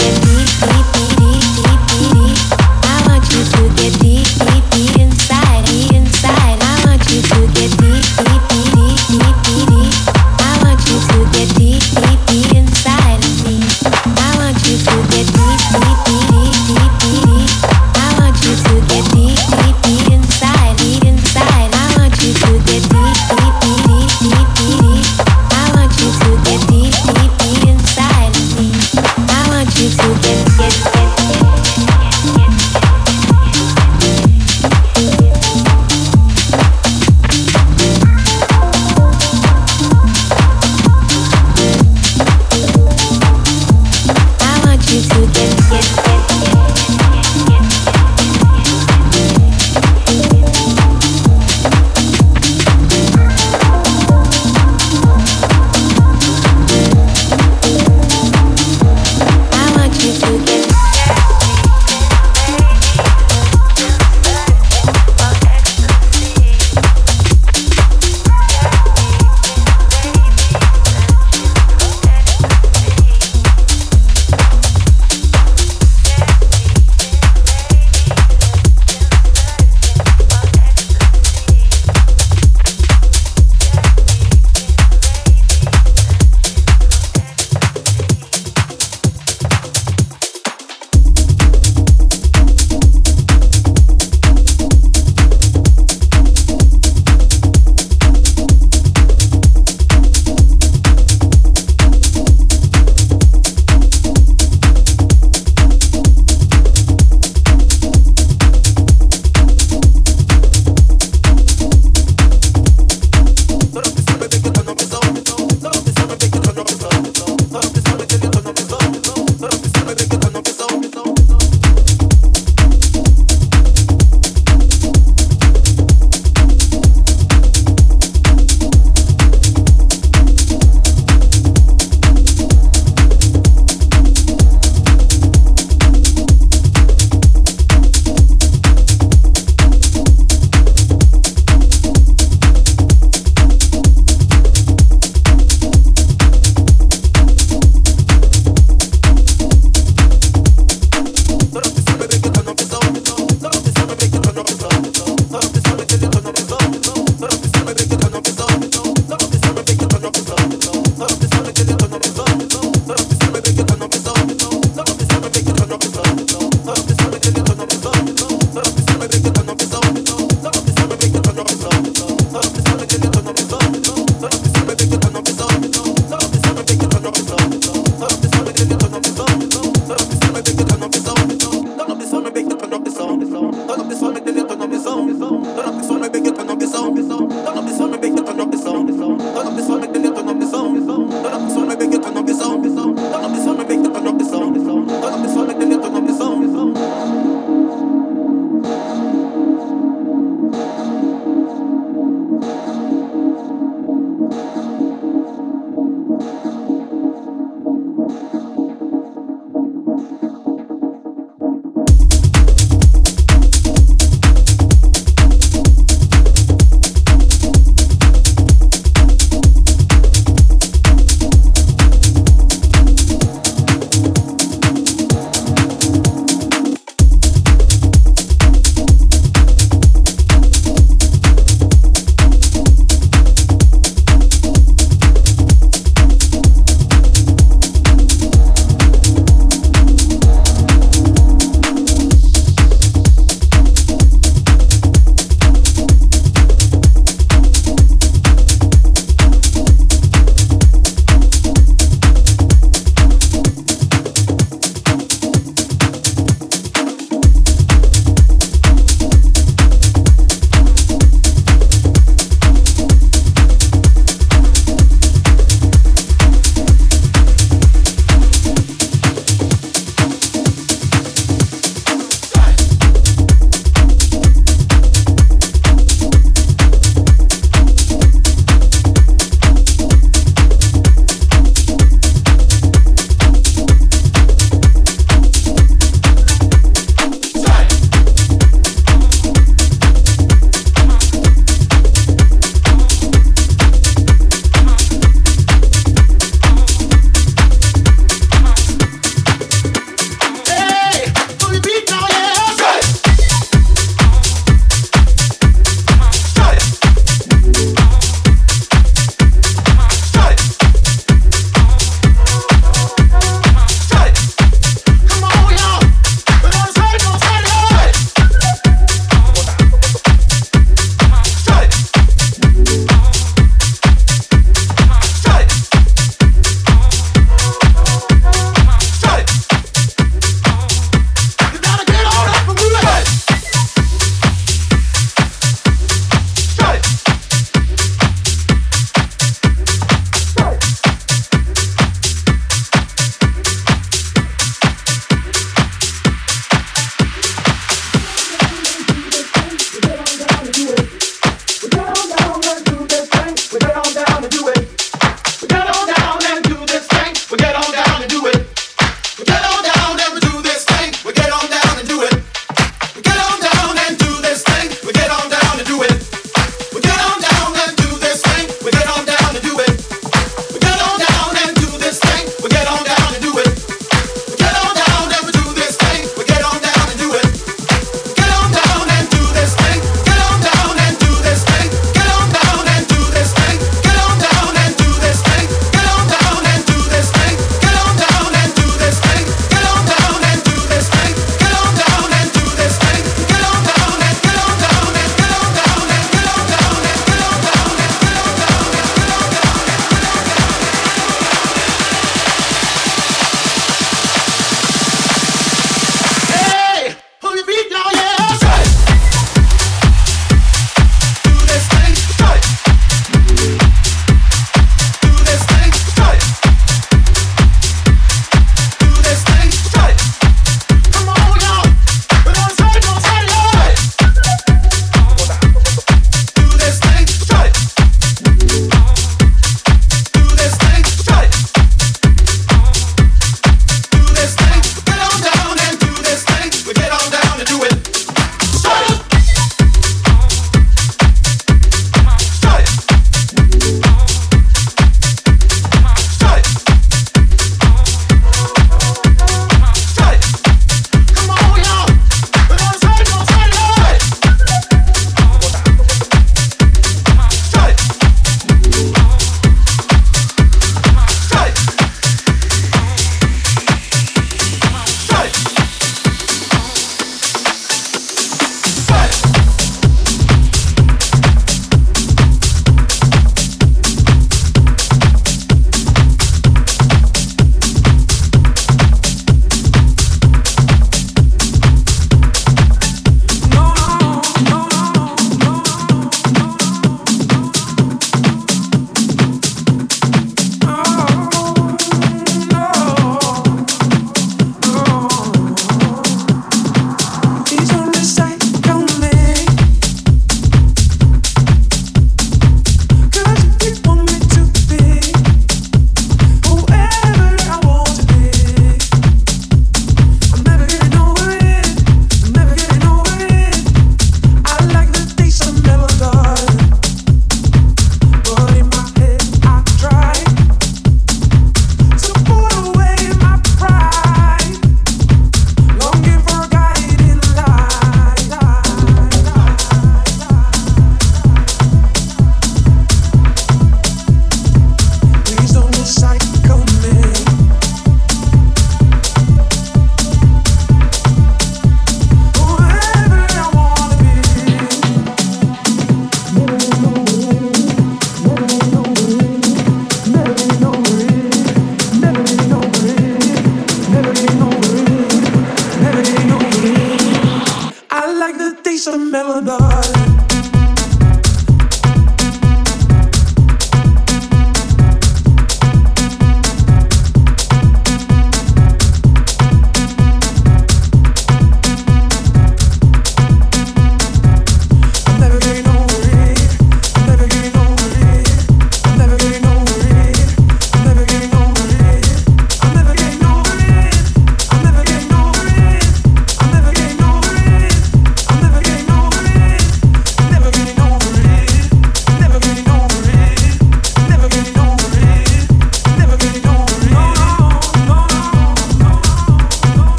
Want you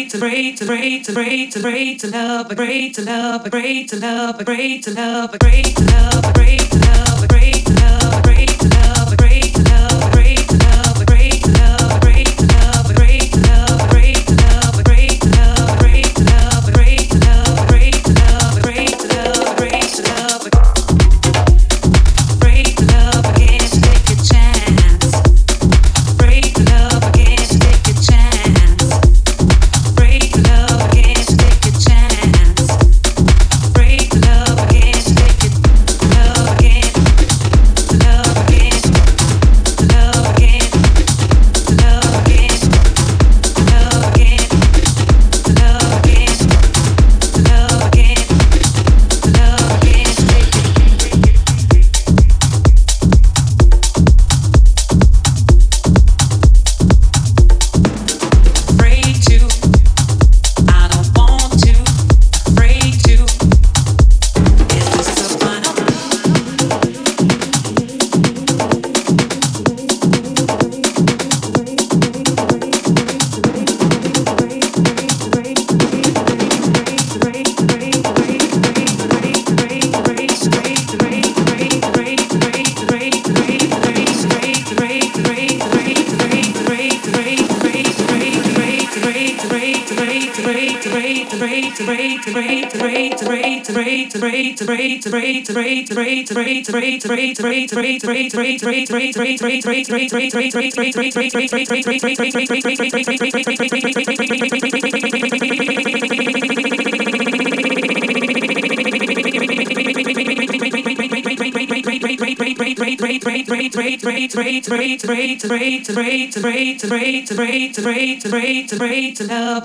pray to pray to pray to pray to pray to love, great, to love, great, to love, great, to love, pray great, to love.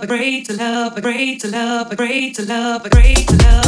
great to love, a great to love, a great to love, a great to love.